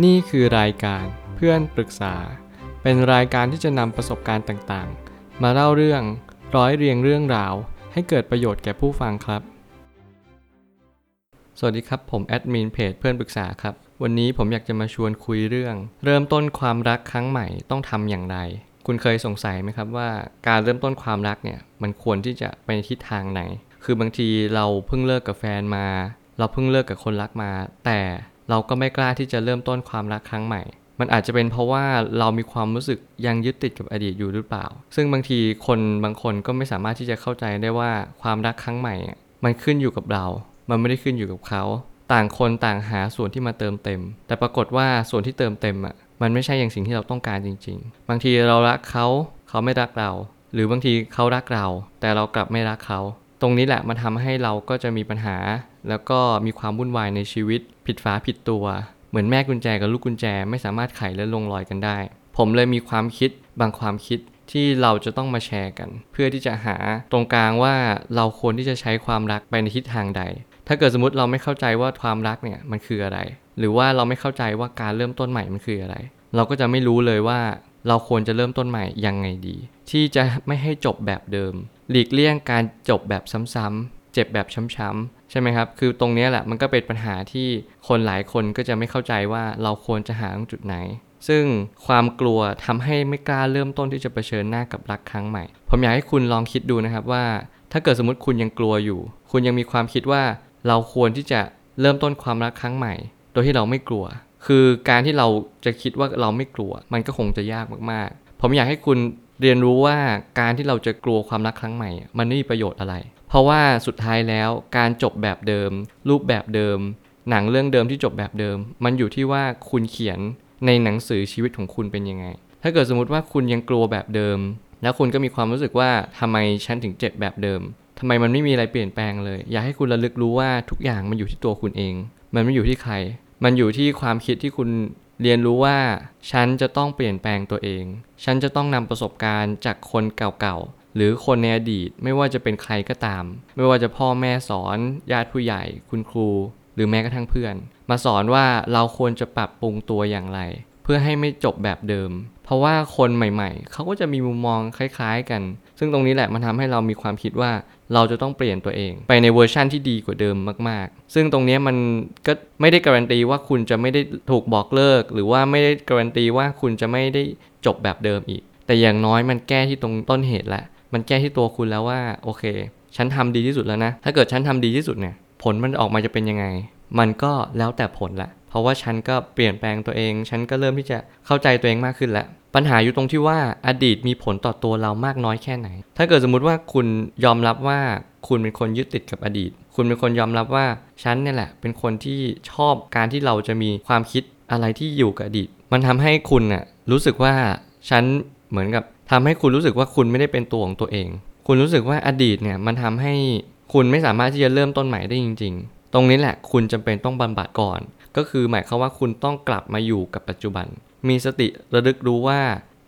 นี่คือรายการเพื่อนปรึกษา เป็นรายการที่จะนำประสบการณ์ต่างๆ มาเล่าเรื่องร้อยเรียงเรื่องราว ให้เกิดประโยชน์แก่ผู้ฟังครับ สวัสดีครับผมแอดมินเพจเพื่อนปรึกษาครับ วันนี้ผมอยากจะมาชวนคุยเรื่อง เริ่มต้นความรักครั้งใหม่ต้องทำอย่างไร คุณเคยสงสัยไหมครับว่าการเริ่มต้นความรักเนี่ยมันควรที่จะไปในทิศทางไหน คือบางทีเราเพิ่งเลิกกับแฟนมา เราเพิ่งเลิกกับคนรักมา แต่ เราก็ไม่กล้าที่จะเริ่มต้นความรักครั้งใหม่ มันอาจจะเป็นเพราะว่าเรามีความรู้สึกยังยึดติดกับอดีตอยู่หรือเปล่า ซึ่งบางทีคนบางคนก็ไม่สามารถที่จะเข้าใจได้ว่าความรักครั้งใหม่ มันขึ้นอยู่กับเรา มันไม่ได้ขึ้นอยู่กับเขา ต่างคนต่างหาส่วนที่มาเติมเต็ม แต่ปรากฏว่าส่วนที่เติมเต็มอะ มันไม่ใช่อย่างสิ่งที่เราต้องการจริง ๆ บางทีเรารักเขา เขาไม่รักเรา หรือบางทีเขารักเรา แต่เรากลับไม่รักเขา ตรงนี้แหละมันทำให้เราก็จะมีปัญหา แล้วก็มีความวุ่นวายในชีวิต ผิดฝาผิดตัว เหมือนแม่กุญแจกับลูกกุญแจไม่สามารถไขและลงรอยกันได้ ผมเลยมีความคิดบางความคิดที่เราจะต้องมาแชร์กัน เพื่อที่จะหาตรงกลางว่าเราควรที่จะใช้ความรักไปในทิศทางใด ถ้าเกิดสมมติเราไม่เข้าใจว่าความรักเนี่ยมันคืออะไร หรือว่าเราไม่เข้าใจว่าการเริ่มต้นใหม่มันคืออะไร เราก็จะไม่รู้เลยว่าเราควรจะเริ่มต้นใหม่ยังไงดี ที่จะไม่ให้จบแบบเดิม หลีกเลี่ยงการจบแบบซ้ำๆเจ็บแบบช้ำๆใช่ไหมครับ คือตรงนี้แหละมันก็เป็นปัญหาที่คนหลายคนก็จะไม่เข้าใจว่าเราควรจะหาตรงจุดไหน ซึ่งความกลัวทำให้ไม่กล้าเริ่มต้นที่จะเผชิญหน้ากับรักครั้งใหม่ ผมอยากให้คุณลองคิดดูนะครับว่า ถ้าเกิดสมมติคุณยังกลัวอยู่ คุณยังมีความคิดว่าเราควรที่จะเริ่มต้นความรักครั้งใหม่ โดยที่เราไม่กลัว คือการที่เราจะคิดว่าเราไม่กลัว มันก็คงจะยากมากๆ ผมอยากให้คุณเรียนรู้ว่าการที่เราจะกลัวความรักครั้งใหม่ มันไม่มีประโยชน์อะไร เพราะว่าสุดท้ายแล้วการจบแบบเดิม รูปแบบเดิม หนังเรื่องเดิมที่จบแบบเดิม มันอยู่ที่ว่าคุณเขียนในหนังสือชีวิตของคุณเป็นยังไง ถ้าเกิดสมมติว่าคุณยังกลัวแบบเดิม แล้วคุณก็มีความรู้สึกว่าทำไมฉันถึงเจ็บแบบเดิมทำไมมันไม่มีอะไรเปลี่ยนแปลงเลย อยากให้คุณระลึกรู้ว่าทุกอย่างมันอยู่ที่ตัวคุณเอง มันไม่อยู่ที่ใคร มันอยู่ที่ความคิดที่คุณ เรียนรู้ว่าฉันจะต้องเปลี่ยนแปลงตัวเอง ฉันจะต้องนำประสบการณ์จากคนเก่าๆ หรือคนในอดีตไม่ว่าจะเป็นใครก็ตาม ไม่ว่าจะพ่อแม่สอนญาติผู้ใหญ่ คุณครู หรือแม้กระทั่งเพื่อน มาสอนว่าเราควรจะปรับปรุงตัวอย่างไร เพื่อให้ไม่จบแบบเดิม เพราะว่าคนใหม่ๆ เขาก็จะมีมุมมองคล้าย ๆ กัน ซึ่งตรงนี้แหละมันทำให้เรามีความคิดว่า เราจะต้องเปลี่ยนตัวเอง ไปในเวอร์ชั่นที่ดีกว่าเดิมมาก ๆ ซึ่งตรงนี้มันก็ไม่ได้การันตีว่าคุณจะไม่ได้ถูกบอกเลิก หรือว่าไม่ได้การันตีว่าคุณจะไม่ได้จบแบบเดิมอีก แต่อย่างน้อยมันแก้ที่ตรงต้นเหตุแหละมันแก้ที่ตัวคุณแล้วว่าโอเค ฉันทำดีที่สุดแล้วนะ ถ้าเกิดฉันทำดีที่สุดเนี่ย ผลมันออกมาจะเป็นยังไง มันก็แล้วแต่ผลแหละ เพราะว่าฉันก็เปลี่ยนแปลงตัวเอง ฉันก็เริ่มที่จะเข้าใจตัวเองมากขึ้นแล้ว ปัญหาอยู่ตรงที่ว่าอดีตมีผลต่อตัวเรามากน้อยแค่ไหน ถ้าเกิดสมมุติว่าคุณยอมรับว่าคุณเป็นคนยึดติดกับอดีต คุณเป็นคนยอมรับว่าฉันเนี่ยแหละ เป็นคนที่ชอบการที่เราจะมีความคิดอะไรที่อยู่กับอดีต มันทำให้คุณน่ะรู้สึกว่าฉันเหมือนกับทำให้คุณรู้สึกว่าคุณไม่ได้เป็นตัวของตัวเอง คุณรู้สึกว่าอดีตเนี่ยมันทำให้คุณไม่สามารถที่จะเริ่มต้นใหม่ได้จริง ๆ ตรงนี้แหละคุณจำเป็นต้องบำบัดก่อน ก็คือหมายความว่าคุณต้องกลับมาอยู่กับปัจจุบัน มีสติระลึกรู้ว่า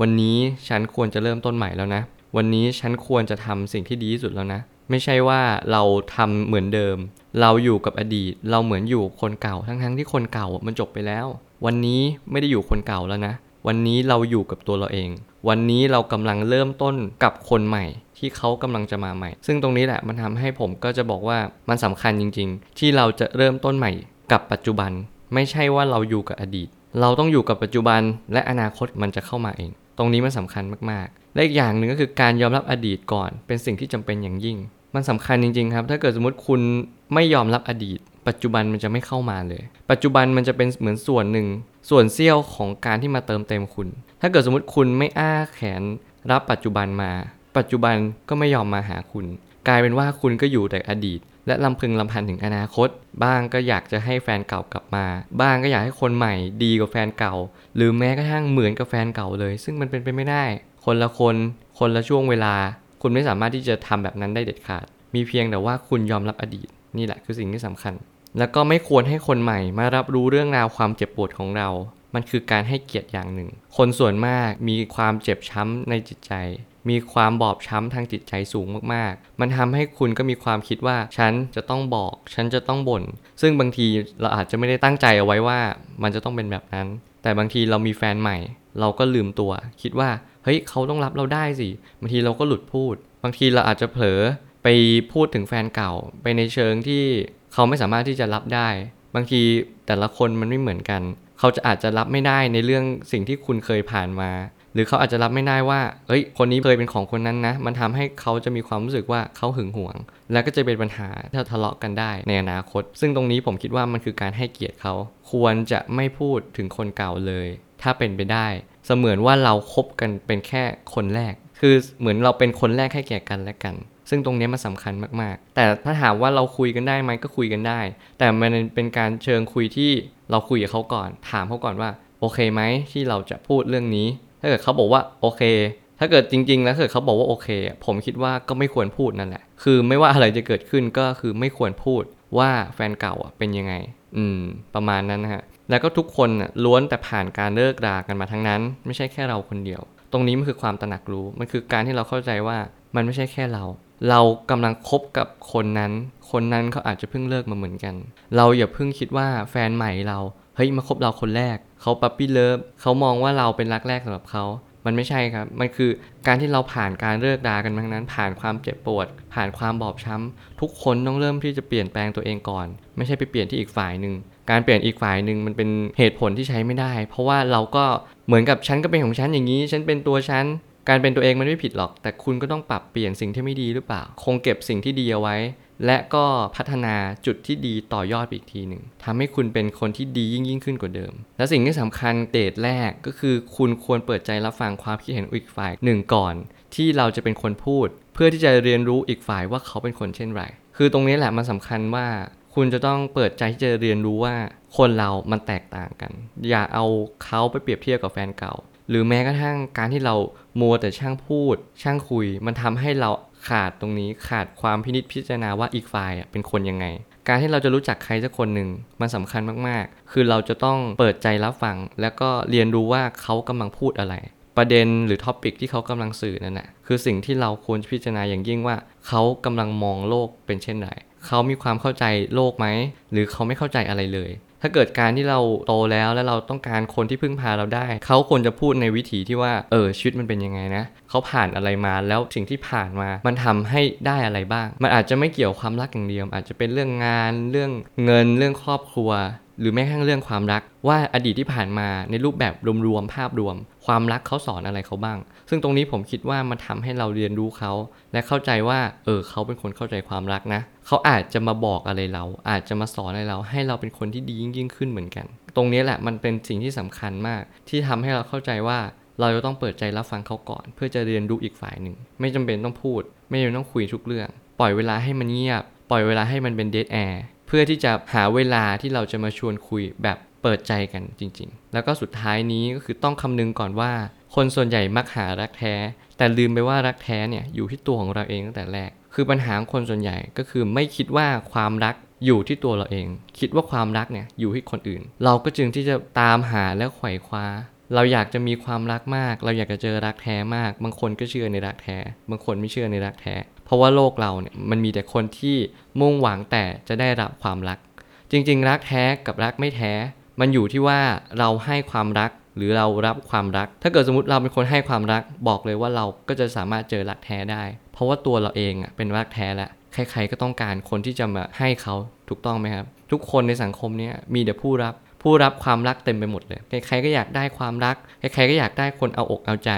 วันนี้ฉันควรจะเริ่มต้นใหม่แล้วนะ วันนี้ฉันควรจะทำสิ่งที่ดีที่สุดแล้วนะ ไม่ใช่ว่าเราทำเหมือนเดิม เราอยู่กับอดีต เราเหมือนอยู่คนเก่า ทั้งๆที่คนเก่ามันจบไปแล้ว วันนี้ไม่ได้อยู่คนเก่าแล้วนะ วันนี้เราอยู่กับตัวเราเอง วันนี้เรากำลังเริ่มต้นกับคนใหม่ ที่เขากำลังจะมาใหม่ ซึ่งตรงนี้แหละมันทำให้ผมก็จะบอกว่ามันสำคัญจริง ๆ ที่เราจะเริ่มต้นใหม่ กับปัจจุบัน ไม่ใช่ว่าเราอยู่กับอดีต เราต้องอยู่กับปัจจุบัน และอนาคตมันจะเข้ามาเอง ตรงนี้มันสำคัญมากๆและอีกอย่างหนึ่งก็คือการยอมรับอดีตก่อน เป็นสิ่งที่จำเป็นอย่างยิ่ง มันสำคัญจริง ๆ ครับ ถ้าเกิดสมมติคุณไม่ยอมรับอดีต ปัจจุบันมันจะไม่เข้ามาเลย ปัจจุบันมันจะเป็นเหมือนส่วนหนึ่ง ส่วนเสี้ยวของการที่มาเติมเต็มคุณ ถ้าเกิดสมมติคุณไม่อ้าแขนรับปัจจุบันมา ปัจจุบันก็ไม่ยอมมาหาคุณ กลายเป็นว่าคุณก็อยู่แต่อดีต และลำพึงลำพันถึงอนาคต บ้างก็อยากจะให้แฟนเก่ากลับมา บ้างก็อยากให้คนใหม่ดีกว่าแฟนเก่า หรือแม้กระทั่งเหมือนกับแฟนเก่าเลย ซึ่งมันเป็นไปไม่ได้ คนละคน คนละช่วงเวลา คุณไม่สามารถที่จะทำแบบนั้นได้เด็ดขาด มีเพียงแต่ว่าคุณยอมรับอดีต นี่แหละคือสิ่งที่สำคัญ แล้วก็ไม่ควรให้คนใหม่มารับรู้เรื่องราวความเจ็บปวดของเรา มันคือการให้เกียรติอย่างหนึ่ง คนส่วนมากมีความเจ็บช้ำในจิตใจ มีความบอบช้ำทางจิตใจสูงมากๆ มันทำให้คุณก็มีความคิดว่า ฉันจะต้องบอก ฉันจะต้องบ่น ซึ่งบางทีเราอาจจะไม่ได้ตั้งใจเอาไว้ว่า มันจะต้องเป็นแบบนั้น แต่บางทีเรามีแฟนใหม่ เราก็ลืมตัว คิดว่า เฮ้ย เขาต้องรับเราได้สิ บางทีเราก็หลุดพูด บางทีเราอาจจะเผลอ ไปพูดถึงแฟนเก่า ไปในเชิงที่เขาไม่สามารถที่จะรับได้ บางทีแต่ละคนมันไม่เหมือนกัน เขาจะอาจจะรับไม่ได้ในเรื่องสิ่งที่คุณเคยผ่านมา หรือเขาอาจจะรับไม่ได้ว่าเอ้ย คนนี้เคยเป็นของคนนั้นนะ มันทำให้เขาจะมีความรู้สึกว่าเขาหึงหวง แล้วก็จะเป็นปัญหาถ้าทะเลาะกันได้ในอนาคต ซึ่งตรงนี้ผมคิดว่ามันคือการให้เกียรติเขา ควรจะไม่พูดถึงคนเก่าเลย ถ้าเป็นไปได้ เสมือนว่าเราคบกันเป็นแค่คนแรก คือเหมือนเราเป็นคนแรกให้แก่กันและกัน ซึ่งตรงนี้มันสำคัญมากๆ แต่ถ้าถามว่าเราคุยกันได้ไหมก็คุยกันได้ แต่มันเป็นการเชิงคุยที่เราคุยกับเขาก่อน ถามเขาก่อนว่าโอเคไหมที่เราจะพูดเรื่องนี้ ถ้าเกิดเขาบอกว่าโอเค ถ้าเกิดจริง ๆ แล้วเกิดเขาบอกว่าโอเค ผมคิดว่าก็ไม่ควรพูดนั่นแหละ คือไม่ว่าอะไรจะเกิดขึ้นก็คือไม่ควรพูดว่าแฟนเก่าอะเป็นยังไง อืม ประมาณนั้นนะฮะ แล้วก็ทุกคนล้วนแต่ผ่านการเลิกรากันมาทั้งนั้น ไม่ใช่แค่เราคนเดียว ตรงนี้มันคือความตระหนักรู้ มันคือการที่เราเข้าใจว่ามันไม่ใช่แค่เรา เรากำลังคบกับคนนั้น คนนั้นเขาอาจจะเพิ่งเลิกมาเหมือนกัน เราอย่าเพิ่งคิดว่าแฟนใหม่เรา เฮ้ยมาคบเราคนแรก เขาปั๊ปปี้เลิฟเขามองว่าเราเป็นรักแรกสำหรับเขา มันไม่ใช่ครับ มันคือการที่เราผ่านการเลิกรากันมาทั้งนั้น ผ่านความเจ็บปวด ผ่านความบอบช้ำ ทุกคนต้องเริ่มที่จะเปลี่ยนแปลงตัวเองก่อน ไม่ใช่ไปเปลี่ยนที่อีกฝ่ายหนึ่งการเปลี่ยนอีกฝ่ายหนึ่งมันเป็นเหตุผลที่ใช้ไม่ได้ เพราะว่าเราก็เหมือนกับฉันก็เป็นของฉันอย่างนี้ ฉันเป็นตัวฉัน การเป็นตัวเองมันไม่ผิดหรอก แต่คุณก็ต้องปรับเปลี่ยนสิ่งที่ไม่ดีหรือเปล่า คงเก็บสิ่งที่ดีเอาไว้ และก็พัฒนาจุดที่ดีต่อยอดอีกทีหนึ่งทำให้คุณเป็นคนที่ดียิ่งยิ่งขึ้นกว่าเดิม และสิ่งที่สำคัญเดทแรกก็คือคุณควรเปิดใจรับฟังความคิดเห็นอีกฝ่ายหนึ่งก่อน ที่เราจะเป็นคนพูด เพื่อที่จะเรียนรู้อีกฝ่ายว่าเขาเป็นคนเช่นไร คือตรงนี้แหละมันสำคัญว่าคุณจะต้องเปิดใจที่จะเรียนรู้ว่าคนเรามันแตกต่างกัน อย่าเอาเขาไปเปรียบเทียบกับแฟนเก่า หรือแม้กระทั่งการที่เรามัวแต่ช่างพูด ช่างคุย มันทำให้เราขาดตรงนี้ขาดความพินิจพิจารณาว่าอีกฝ่ายเป็นคนยังไง การที่เราจะรู้จักใครสักคนหนึ่งมันสำคัญมากๆ คือเราจะต้องเปิดใจรับฟัง แล้วก็เรียนรู้ว่าเขากำลังพูดอะไร ประเด็นหรือท็อปิกที่เขากำลังสื่อนั่นแหละคือสิ่งที่เราควรพิจารณาอย่างยิ่งว่า เขากำลังมองโลกเป็นเช่นไรเขามีความเข้าใจโลกไหมหรือเขาไม่เข้าใจอะไรเลย ถ้าเกิดการที่เราโตแล้วแล้วเราต้องการคนที่พึ่งพาเราได้ เขาควรจะพูดในวิถีที่ว่าเออชีวิตมันเป็นยังไงนะเขาผ่านอะไรมาแล้วสิ่งที่ผ่านมา มันทำให้ได้อะไรบ้าง มันอาจจะไม่เกี่ยวความรักอย่างเดียว อาจจะเป็นเรื่องงานเรื่องเงินเรื่องครอบครัว หรือแม้กระทั่งเรื่องความรัก ว่าอดีตที่ผ่านมาในรูปแบบรวมๆภาพรวม ความรักเขาสอนอะไรเขาบ้าง ซึ่งตรงนี้ผมคิดว่ามันทำให้เราเรียนรู้เขา และเข้าใจว่า เออเขาเป็นคนเข้าใจความรักนะ เขาอาจจะมาบอกอะไรเรา อาจจะมาสอนอะไรเรา ให้เราเป็นคนที่ดียิ่งยิ่งขึ้นเหมือนกัน ตรงนี้แหละมันเป็นสิ่งที่สำคัญมาก ที่ทำให้เราเข้าใจว่าเราจะต้องเปิดใจรับฟังเขาก่อน เพื่อจะเรียนรู้อีกฝ่ายหนึ่ง ไม่จำเป็นต้องพูด ไม่จำเป็นต้องคุยทุกเรื่อง ปล่อยเวลาให้มันเงียบ ปล่อยเวลาให้มันเป็นเดทแอร์เพื่อที่จะหาเวลาที่เราจะมาชวนคุยแบบ เปิดใจกันจริง ๆ แล้วก็สุดท้ายนี้ก็คือต้องคำนึงก่อนว่า คนส่วนใหญ่มักหารักแท้ แต่ลืมไปว่ารักแท้เนี่ยอยู่ที่ตัวของเราเองตั้งแต่แรก คือปัญหาคนส่วนใหญ่ก็คือไม่คิดว่าความรักอยู่ที่ตัวเราเอง คิดว่าความรักเนี่ยอยู่ที่คนอื่น เราก็จึงที่จะตามหาและไขว่คว้า เราอยากจะมีความรักมาก เราอยากจะเจอรักแท้มาก บางคนก็เชื่อในรักแท้ บางคนไม่เชื่อในรักแท้ เพราะว่าโลกเราเนี่ยมันมีแต่คนที่มุ่งหวังแต่จะได้รับความรัก จริง ๆ รักแท้กับรักไม่แท้ มันอยู่ที่ว่าเราให้ความรักหรือเรารับความรัก ถ้าเกิดสมมติเราเป็นคนให้ความรัก บอกเลยว่าเราก็จะสามารถเจอรักแท้ได้ เพราะว่าตัวเราเองอะเป็นรักแท้แล้วใครๆก็ต้องการคนที่จะมาให้เขาถูกต้องไหมครับ ทุกคนในสังคมนี้มีแต่ผู้รับผู้รับความรักเต็มไปหมดเลย ใครๆก็อยากได้ความรัก ใครๆก็อยากได้คนเอาอกเอาใจ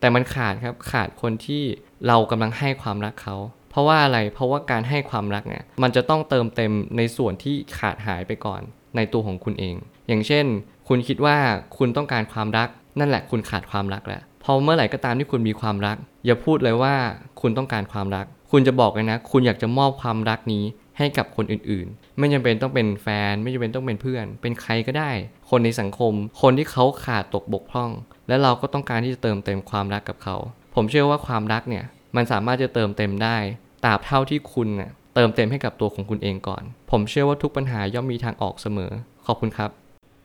แต่มันขาดครับ ขาดคนที่เรากำลังให้ความรักเขา เพราะว่าอะไร เพราะว่าการให้ความรักเนี่ย มันจะต้องเติมเต็มในส่วนที่ขาดหายไปก่อนในตัวของคุณเอง อย่างเช่น คุณคิดว่าคุณต้องการความรัก นั่นแหละคุณขาดความรักแล้วพอเมื่อไหร่ก็ตามที่คุณมีความรัก อย่าพูดเลยว่าคุณต้องการความรัก คุณจะบอกเลยนะ คุณอยากจะมอบความรักนี้ให้กับคนอื่นๆ ไม่จำเป็นต้องเป็นแฟน ไม่จำเป็นต้องเป็นเพื่อน เป็นใครก็ได้ คนในสังคม คนที่เขาขาดตกบกพร่อง และเราก็ต้องการที่จะเติมเต็มความรักกับเขา ผมเชื่อว่าความรักเนี่ยมันสามารถจะเติมเต็มได้ตราบเท่าที่คุณน่ะเติมเต็มให้กับตัวของคุณเองก่อน ผมเชื่อว่าทุกปัญหาย่อมมีทางออกเสมอ ขอบคุณครับ